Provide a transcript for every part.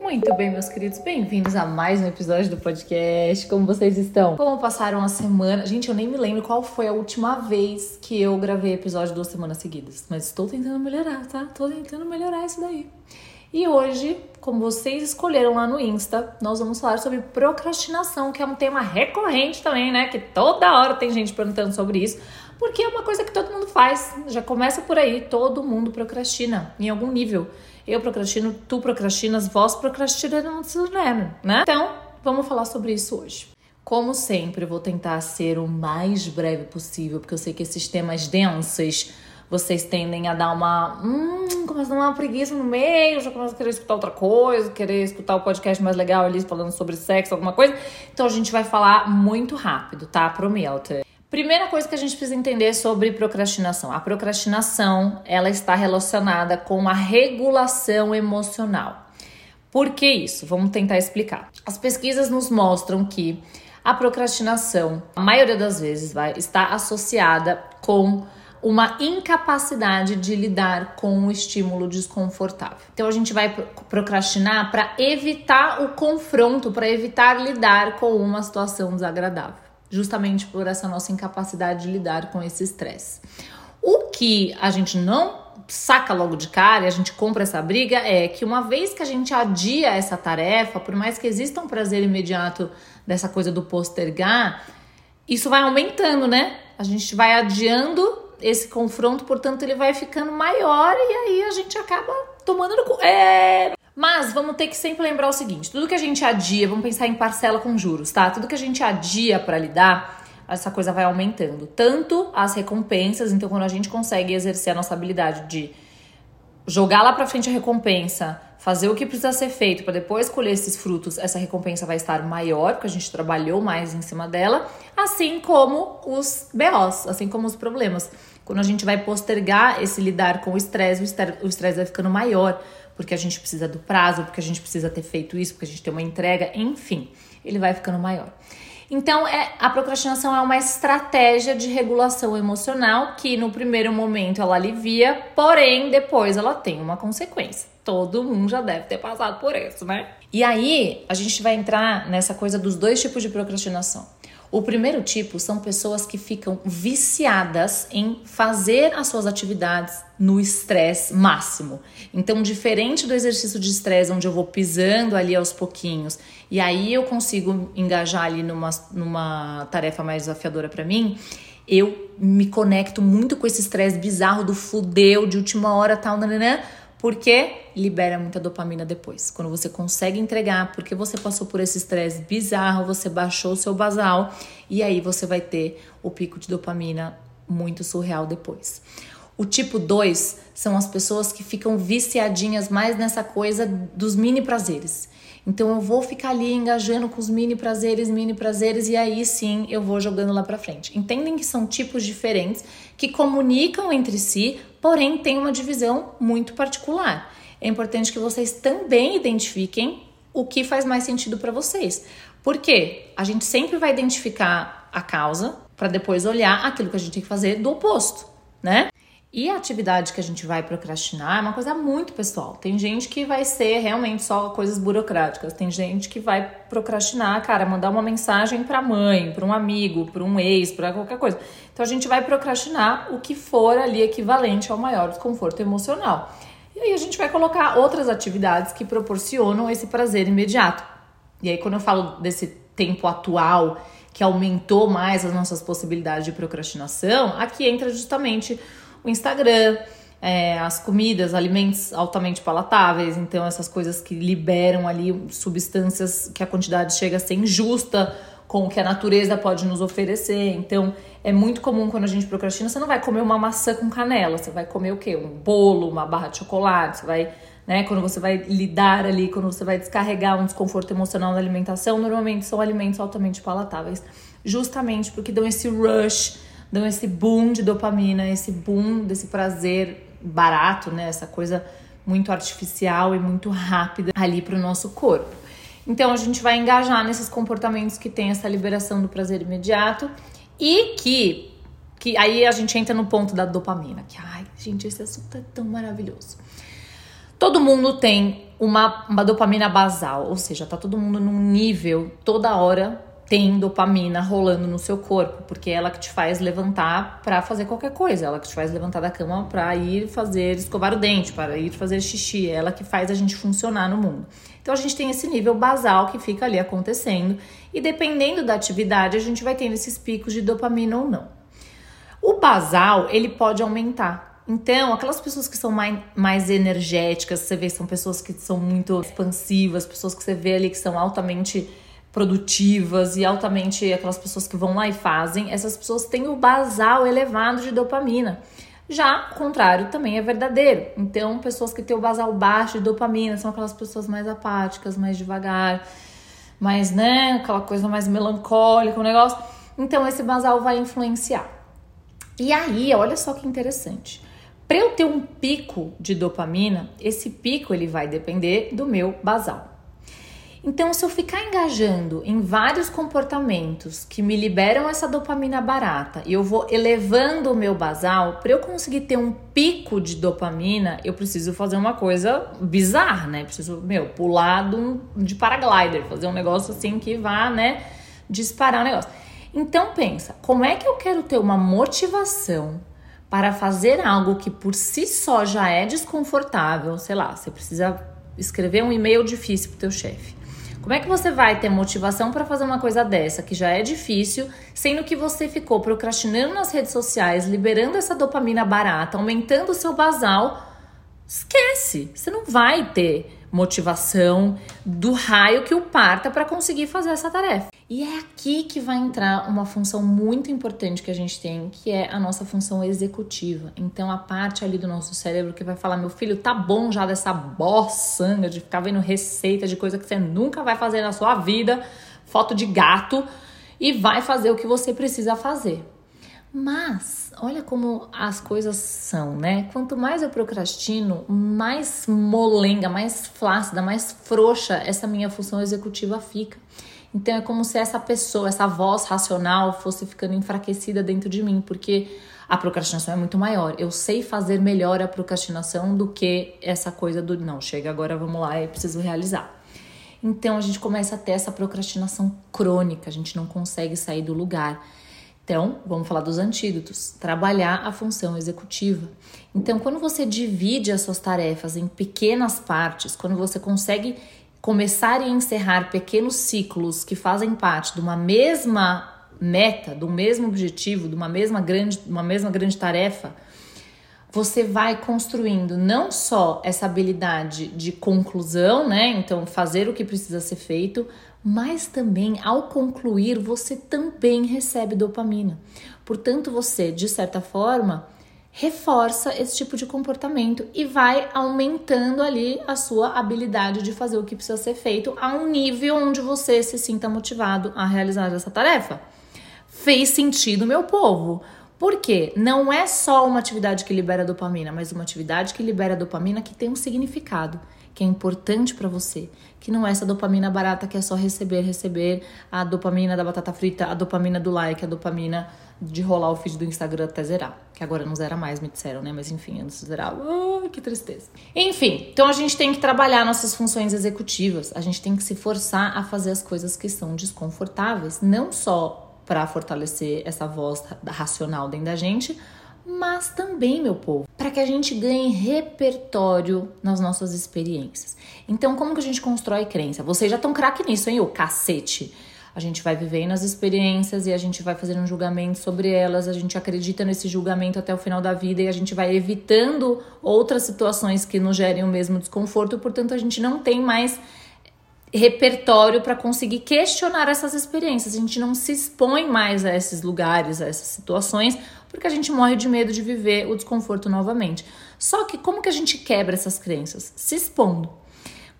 Muito bem, meus queridos, bem-vindos a mais um episódio do podcast. Como vocês estão? Como passaram a semana? Gente, eu nem me lembro qual foi a última vez que eu gravei episódio duas semanas seguidas, mas estou tentando melhorar, tá? Estou tentando melhorar isso daí. E hoje, como vocês escolheram lá no Insta, nós vamos falar sobre procrastinação, que é um tema recorrente também, né? Que toda hora tem gente perguntando sobre isso, porque é uma coisa que todo mundo faz. Já começa por aí, todo mundo procrastina em algum nível. Eu procrastino, tu procrastinas, vós procrastinamos, né? Então, vamos falar sobre isso hoje. Como sempre, eu vou tentar ser o mais breve possível, porque eu sei que esses temas densos vocês tendem a dar uma. Hum, começa a dar uma preguiça no meio, já começa a querer escutar outra coisa, querer escutar o podcast mais legal ali falando sobre sexo, alguma coisa. Então a gente vai falar muito rápido, tá? Prometo. Primeira coisa que a gente precisa entender sobre procrastinação. A procrastinação, ela está relacionada com a regulação emocional. Por que isso? Vamos tentar explicar. As pesquisas nos mostram que a procrastinação, a maioria das vezes, vai estar associada com uma incapacidade de lidar com um estímulo desconfortável. Então a gente vai procrastinar para evitar o confronto, para evitar lidar com uma situação desagradável, justamente por essa nossa incapacidade de lidar com esse estresse. O que a gente não saca logo de cara e a gente compra essa briga é que uma vez que a gente adia essa tarefa, por mais que exista um prazer imediato dessa coisa do postergar, isso vai aumentando, né? A gente vai adiando esse confronto, portanto, ele vai ficando maior e aí a gente acaba tomando no cu. É... Mas vamos ter que sempre lembrar o seguinte: tudo que a gente adia, vamos pensar em parcela com juros, tá? Tudo que a gente adia para lidar, essa coisa vai aumentando. Tanto as recompensas, então quando a gente consegue exercer a nossa habilidade de jogar lá para frente a recompensa, fazer o que precisa ser feito para depois colher esses frutos, essa recompensa vai estar maior, porque a gente trabalhou mais em cima dela, assim como os BOs, assim como os problemas. Quando a gente vai postergar esse lidar com o estresse, o estresse vai ficando maior, porque a gente precisa do prazo, porque a gente precisa ter feito isso, porque a gente tem uma entrega, enfim, ele vai ficando maior. Então, é, a procrastinação é uma estratégia de regulação emocional que no primeiro momento ela alivia, porém depois ela tem uma consequência. Todo mundo já deve ter passado por isso, né? E aí, a gente vai entrar nessa coisa dos dois tipos de procrastinação. O primeiro tipo são pessoas que ficam viciadas em fazer as suas atividades no estresse máximo. Então, diferente do exercício de estresse, onde eu vou pisando ali aos pouquinhos, e aí eu consigo engajar ali numa, numa tarefa mais desafiadora para mim, eu me conecto muito com esse estresse bizarro do fudeu de última hora tal, nananã, porque libera muita dopamina depois. Quando você consegue entregar, porque você passou por esse estresse bizarro, você baixou o seu basal e aí você vai ter o pico de dopamina muito surreal depois. O tipo 2 são as pessoas que ficam viciadinhas mais nessa coisa dos mini prazeres. Então eu vou ficar ali engajando com os mini prazeres, mini prazeres e aí sim eu vou jogando lá para frente. Entendem que são tipos diferentes que comunicam entre si, porém tem uma divisão muito particular. É importante que vocês também identifiquem o que faz mais sentido para vocês. Porque a gente sempre vai identificar a causa para depois olhar aquilo que a gente tem que fazer do oposto, né? E a atividade que a gente vai procrastinar é uma coisa muito pessoal. Tem gente que vai ser realmente só coisas burocráticas. Tem gente que vai procrastinar, cara, mandar uma mensagem para mãe, para um amigo, para um ex, para qualquer coisa. Então a gente vai procrastinar o que for ali equivalente ao maior desconforto emocional. E aí a gente vai colocar outras atividades que proporcionam esse prazer imediato. E aí quando eu falo desse tempo atual que aumentou mais as nossas possibilidades de procrastinação, aqui entra justamente o Instagram, é, as comidas, alimentos altamente palatáveis, então essas coisas que liberam ali substâncias que a quantidade chega a ser injusta com o que a natureza pode nos oferecer. Então é muito comum quando a gente procrastina, você não vai comer uma maçã com canela, você vai comer o quê? Um bolo, uma barra de chocolate, você vai, né, quando você vai lidar ali, quando você vai descarregar um desconforto emocional na alimentação, normalmente são alimentos altamente palatáveis, justamente porque dão esse rush dão esse boom de dopamina, esse boom desse prazer barato, né? Essa coisa muito artificial e muito rápida ali para o nosso corpo. Então a gente vai engajar nesses comportamentos que tem essa liberação do prazer imediato e que que aí a gente entra no ponto da dopamina, que ai, gente, esse assunto é tão maravilhoso. Todo mundo tem uma, uma dopamina basal, ou seja, tá todo mundo num nível toda hora tem dopamina rolando no seu corpo, porque é ela que te faz levantar para fazer qualquer coisa, é ela que te faz levantar da cama para ir fazer escovar o dente, para ir fazer xixi, é ela que faz a gente funcionar no mundo. Então a gente tem esse nível basal que fica ali acontecendo e dependendo da atividade a gente vai tendo esses picos de dopamina ou não. O basal, ele pode aumentar. Então, aquelas pessoas que são mais, mais energéticas, você vê, são pessoas que são muito expansivas, pessoas que você vê ali que são altamente produtivas e altamente aquelas pessoas que vão lá e fazem, essas pessoas têm o basal elevado de dopamina. Já o contrário também é verdadeiro. Então, pessoas que têm o basal baixo de dopamina são aquelas pessoas mais apáticas, mais devagar, mais, né, aquela coisa mais melancólica, o negócio. Então, esse basal vai influenciar. E aí, olha só que interessante. Para eu ter um pico de dopamina, esse pico ele vai depender do meu basal. Então, se eu ficar engajando em vários comportamentos que me liberam essa dopamina barata e eu vou elevando o meu basal, para eu conseguir ter um pico de dopamina, eu preciso fazer uma coisa bizarra, né? Preciso, meu, pular de, um, de paraglider, fazer um negócio assim que vá, né, disparar o negócio. Então, pensa, como é que eu quero ter uma motivação para fazer algo que por si só já é desconfortável? Sei lá, você precisa escrever um e-mail difícil para o teu chefe. Como é que você vai ter motivação para fazer uma coisa dessa, que já é difícil, sendo que você ficou procrastinando nas redes sociais, liberando essa dopamina barata, aumentando o seu basal? Esquece, você não vai ter motivação do raio que o parta para conseguir fazer essa tarefa. E é aqui que vai entrar uma função muito importante que a gente tem, que é a nossa função executiva. Então, a parte ali do nosso cérebro que vai falar: meu filho, tá bom já dessa boçanga de ficar vendo receita de coisa que você nunca vai fazer na sua vida, foto de gato, e vai fazer o que você precisa fazer. Mas olha como as coisas são, né? Quanto mais eu procrastino, mais molenga, mais flácida, mais frouxa essa minha função executiva fica. Então é como se essa pessoa, essa voz racional fosse ficando enfraquecida dentro de mim, porque a procrastinação é muito maior. Eu sei fazer melhor a procrastinação do que essa coisa do não, chega agora, vamos lá, eu preciso realizar. Então a gente começa a ter essa procrastinação crônica, a gente não consegue sair do lugar. Então, vamos falar dos antídotos. Trabalhar a função executiva. Então, quando você divide as suas tarefas em pequenas partes, quando você consegue começar e encerrar pequenos ciclos que fazem parte de uma mesma meta, do mesmo objetivo, de uma mesma grande, uma mesma grande tarefa, você vai construindo não só essa habilidade de conclusão, né? Então, fazer o que precisa ser feito, mas também ao concluir você também recebe dopamina. Portanto, você, de certa forma, reforça esse tipo de comportamento e vai aumentando ali a sua habilidade de fazer o que precisa ser feito a um nível onde você se sinta motivado a realizar essa tarefa. Fez sentido, meu povo? Porque não é só uma atividade que libera dopamina, mas uma atividade que libera dopamina que tem um significado que é importante para você, que não é essa dopamina barata que é só receber, receber a dopamina da batata frita, a dopamina do like, a dopamina de rolar o feed do Instagram até zerar, que agora não zera mais, me disseram, né? Mas enfim, antes zerava, oh, que tristeza. Enfim, então a gente tem que trabalhar nossas funções executivas, a gente tem que se forçar a fazer as coisas que são desconfortáveis, não só para fortalecer essa voz racional dentro da gente, mas também, meu povo, para que a gente ganhe repertório nas nossas experiências. Então, como que a gente constrói crença? Vocês já estão craque nisso, hein, o cacete. A gente vai vivendo as experiências e a gente vai fazendo um julgamento sobre elas, a gente acredita nesse julgamento até o final da vida e a gente vai evitando outras situações que nos gerem o mesmo desconforto, portanto, a gente não tem mais repertório para conseguir questionar essas experiências. A gente não se expõe mais a esses lugares, a essas situações, porque a gente morre de medo de viver o desconforto novamente. Só que como que a gente quebra essas crenças? Se expondo.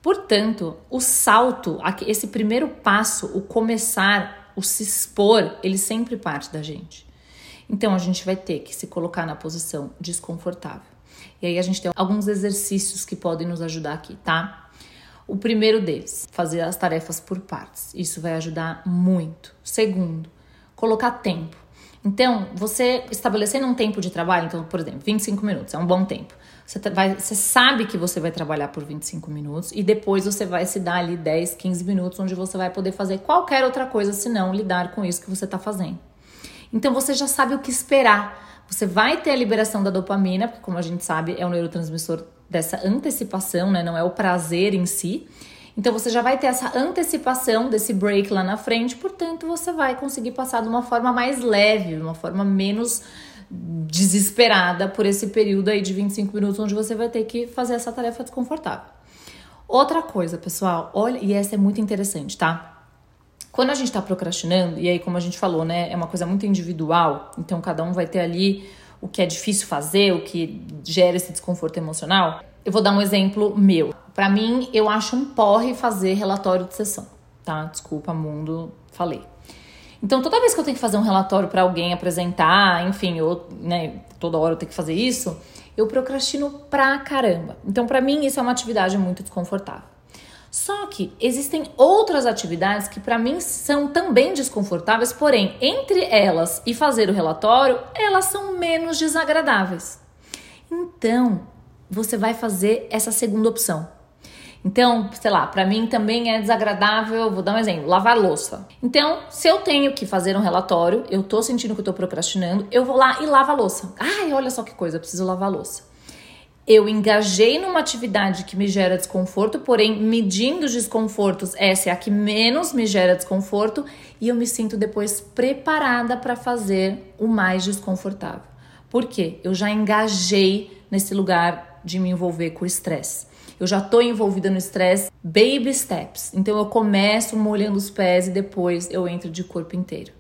Portanto, o salto, esse primeiro passo, o começar, o se expor, ele sempre parte da gente. Então a gente vai ter que se colocar na posição desconfortável. E aí a gente tem alguns exercícios que podem nos ajudar aqui, tá? O primeiro deles, fazer as tarefas por partes. Isso vai ajudar muito. Segundo, colocar tempo. Então, você estabelecendo um tempo de trabalho, então, por exemplo, 25 minutos é um bom tempo. Você, vai, você sabe que você vai trabalhar por 25 minutos e depois você vai se dar ali 10, 15 minutos onde você vai poder fazer qualquer outra coisa senão lidar com isso que você está fazendo. Então você já sabe o que esperar. Você vai ter a liberação da dopamina, porque como a gente sabe, é um neurotransmissor dessa antecipação, né? Não é o prazer em si. Então você já vai ter essa antecipação desse break lá na frente, portanto você vai conseguir passar de uma forma mais leve, uma forma menos desesperada por esse período aí de 25 minutos onde você vai ter que fazer essa tarefa desconfortável. Outra coisa, pessoal, olha, e essa é muito interessante, tá? Quando a gente tá procrastinando, e aí como a gente falou, né, é uma coisa muito individual, então cada um vai ter ali o que é difícil fazer, o que gera esse desconforto emocional. Eu vou dar um exemplo meu. Para mim, eu acho um porre fazer relatório de sessão, tá? Desculpa, mundo, falei. Então, toda vez que eu tenho que fazer um relatório para alguém apresentar, enfim, eu, né, toda hora eu tenho que fazer isso, eu procrastino pra caramba. Então, para mim, isso é uma atividade muito desconfortável. Só que existem outras atividades que para mim são também desconfortáveis, porém, entre elas e fazer o relatório, elas são menos desagradáveis. Então, você vai fazer essa segunda opção. Então, sei lá, para mim também é desagradável, vou dar um exemplo, lavar louça. Então, se eu tenho que fazer um relatório, eu tô sentindo que eu tô procrastinando, eu vou lá e lavo a louça. Ai, olha só que coisa, eu preciso lavar a louça eu engajei numa atividade que me gera desconforto, porém, medindo os desconfortos, essa é a que menos me gera desconforto e eu me sinto depois preparada para fazer o mais desconfortável. Por quê? Eu já engajei nesse lugar de me envolver com o estresse. Eu já estou envolvida no estresse, baby steps. Então eu começo molhando os pés e depois eu entro de corpo inteiro.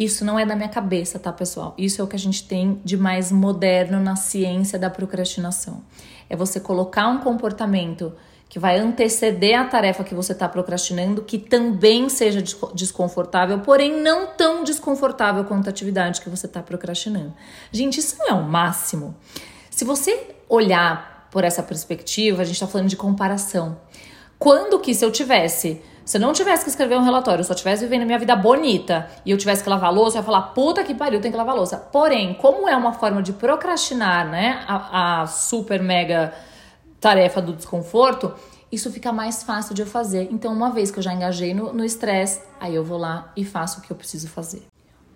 Isso não é da minha cabeça, tá, pessoal? Isso é o que a gente tem de mais moderno na ciência da procrastinação. É você colocar um comportamento que vai anteceder a tarefa que você está procrastinando, que também seja desconfortável, porém não tão desconfortável quanto a atividade que você está procrastinando. Gente, isso não é o máximo. Se você olhar por essa perspectiva, a gente está falando de comparação. Quando que se eu tivesse se eu não tivesse que escrever um relatório, eu só tivesse vivendo minha vida bonita e eu tivesse que lavar louça, eu ia falar, puta que pariu, tem que lavar louça. Porém, como é uma forma de procrastinar, né, a, a super mega tarefa do desconforto, isso fica mais fácil de eu fazer. Então, uma vez que eu já engajei no estresse, aí eu vou lá e faço o que eu preciso fazer.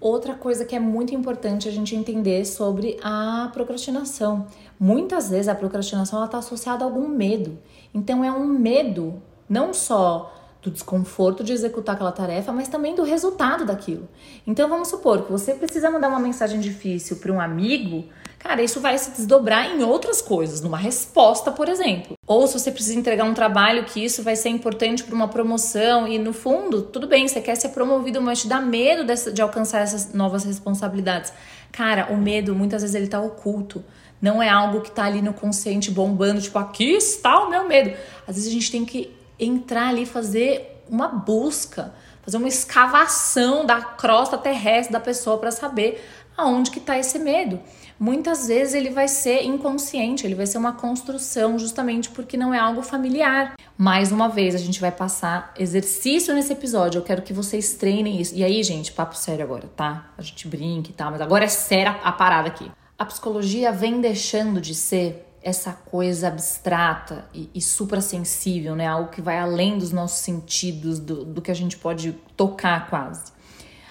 Outra coisa que é muito importante a gente entender sobre a procrastinação. Muitas vezes a procrastinação está associada a algum medo. Então, é um medo não só do desconforto de executar aquela tarefa, mas também do resultado daquilo. Então vamos supor que você precisa mandar uma mensagem difícil para um amigo, cara, isso vai se desdobrar em outras coisas, numa resposta, por exemplo. Ou se você precisa entregar um trabalho que isso vai ser importante para uma promoção e no fundo, tudo bem, você quer ser promovido, mas te dá medo de alcançar essas novas responsabilidades. Cara, o medo muitas vezes ele tá oculto. Não é algo que tá ali no consciente bombando, tipo, aqui está o meu medo. Às vezes a gente tem que entrar ali fazer uma busca, fazer uma escavação da crosta terrestre da pessoa para saber aonde que está esse medo. Muitas vezes ele vai ser inconsciente, ele vai ser uma construção justamente porque não é algo familiar. Mais uma vez, a gente vai passar exercício nesse episódio. Eu quero que vocês treinem isso. E aí, gente, papo sério agora, tá? A gente brinca e tal, mas agora é séria a parada aqui. A psicologia vem deixando de ser essa coisa abstrata e, e suprassensível, né? Algo que vai além dos nossos sentidos, do, do que a gente pode tocar quase.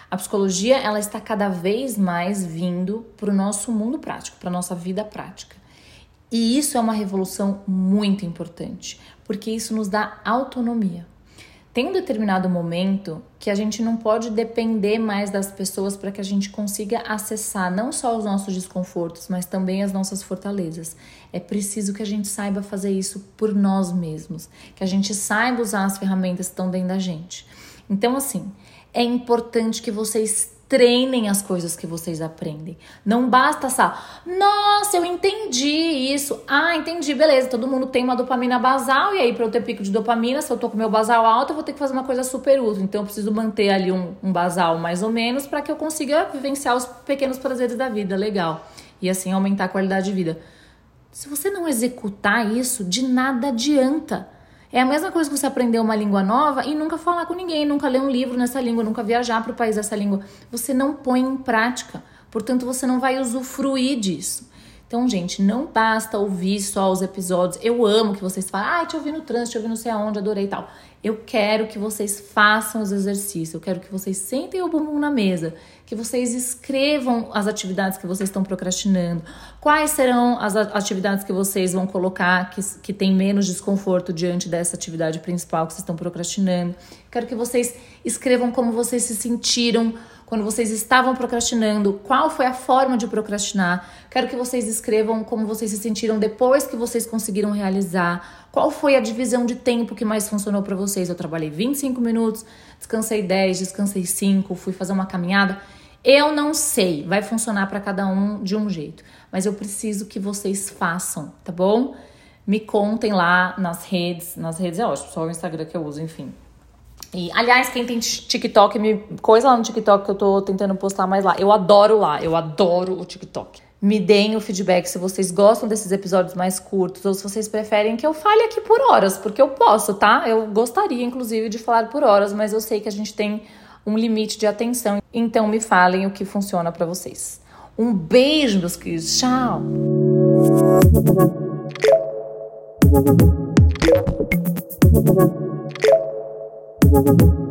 A psicologia ela está cada vez mais vindo para o nosso mundo prático, para a nossa vida prática. E isso é uma revolução muito importante, porque isso nos dá autonomia. Tem um determinado momento que a gente não pode depender mais das pessoas para que a gente consiga acessar não só os nossos desconfortos, mas também as nossas fortalezas. É preciso que a gente saiba fazer isso por nós mesmos, que a gente saiba usar as ferramentas que estão dentro da gente. Então, assim, é importante que vocês treinem as coisas que vocês aprendem. Não basta só, nossa, eu entendi isso. Ah, entendi, beleza. Todo mundo tem uma dopamina basal, e aí, para eu ter pico de dopamina, se eu tô com meu basal alto, eu vou ter que fazer uma coisa super útil. Então, eu preciso manter ali um, um basal mais ou menos para que eu consiga vivenciar os pequenos prazeres da vida. Legal. E assim aumentar a qualidade de vida. Se você não executar isso, de nada adianta. É a mesma coisa que você aprender uma língua nova e nunca falar com ninguém, nunca ler um livro nessa língua, nunca viajar para o país dessa língua. Você não põe em prática, portanto você não vai usufruir disso. Então, gente, não basta ouvir só os episódios. Eu amo que vocês falem, ah, te ouvi no trânsito, te ouvi não sei aonde, adorei e tal. Eu quero que vocês façam os exercícios, eu quero que vocês sentem o bumbum na mesa, que vocês escrevam as atividades que vocês estão procrastinando, quais serão as atividades que vocês vão colocar que, que tem menos desconforto diante dessa atividade principal que vocês estão procrastinando. Quero que vocês escrevam como vocês se sentiram quando vocês estavam procrastinando, qual foi a forma de procrastinar. Quero que vocês escrevam como vocês se sentiram depois que vocês conseguiram realizar. Qual foi a divisão de tempo que mais funcionou para vocês? Eu trabalhei 25 minutos, descansei 10, descansei 5, fui fazer uma caminhada. Eu não sei, vai funcionar para cada um de um jeito, mas eu preciso que vocês façam, tá bom? Me contem lá nas redes, nas redes é ótimo, só o Instagram que eu uso, enfim. E, aliás, quem tem TikTok, me coisa lá no TikTok que eu tô tentando postar mais lá. Eu adoro lá, eu adoro o TikTok. Me deem o feedback se vocês gostam desses episódios mais curtos ou se vocês preferem que eu fale aqui por horas, porque eu posso, tá? Eu gostaria, inclusive, de falar por horas, mas eu sei que a gente tem um limite de atenção. Então, me falem o que funciona para vocês. Um beijo, meus queridos. Tchau! Thank you. Thank you.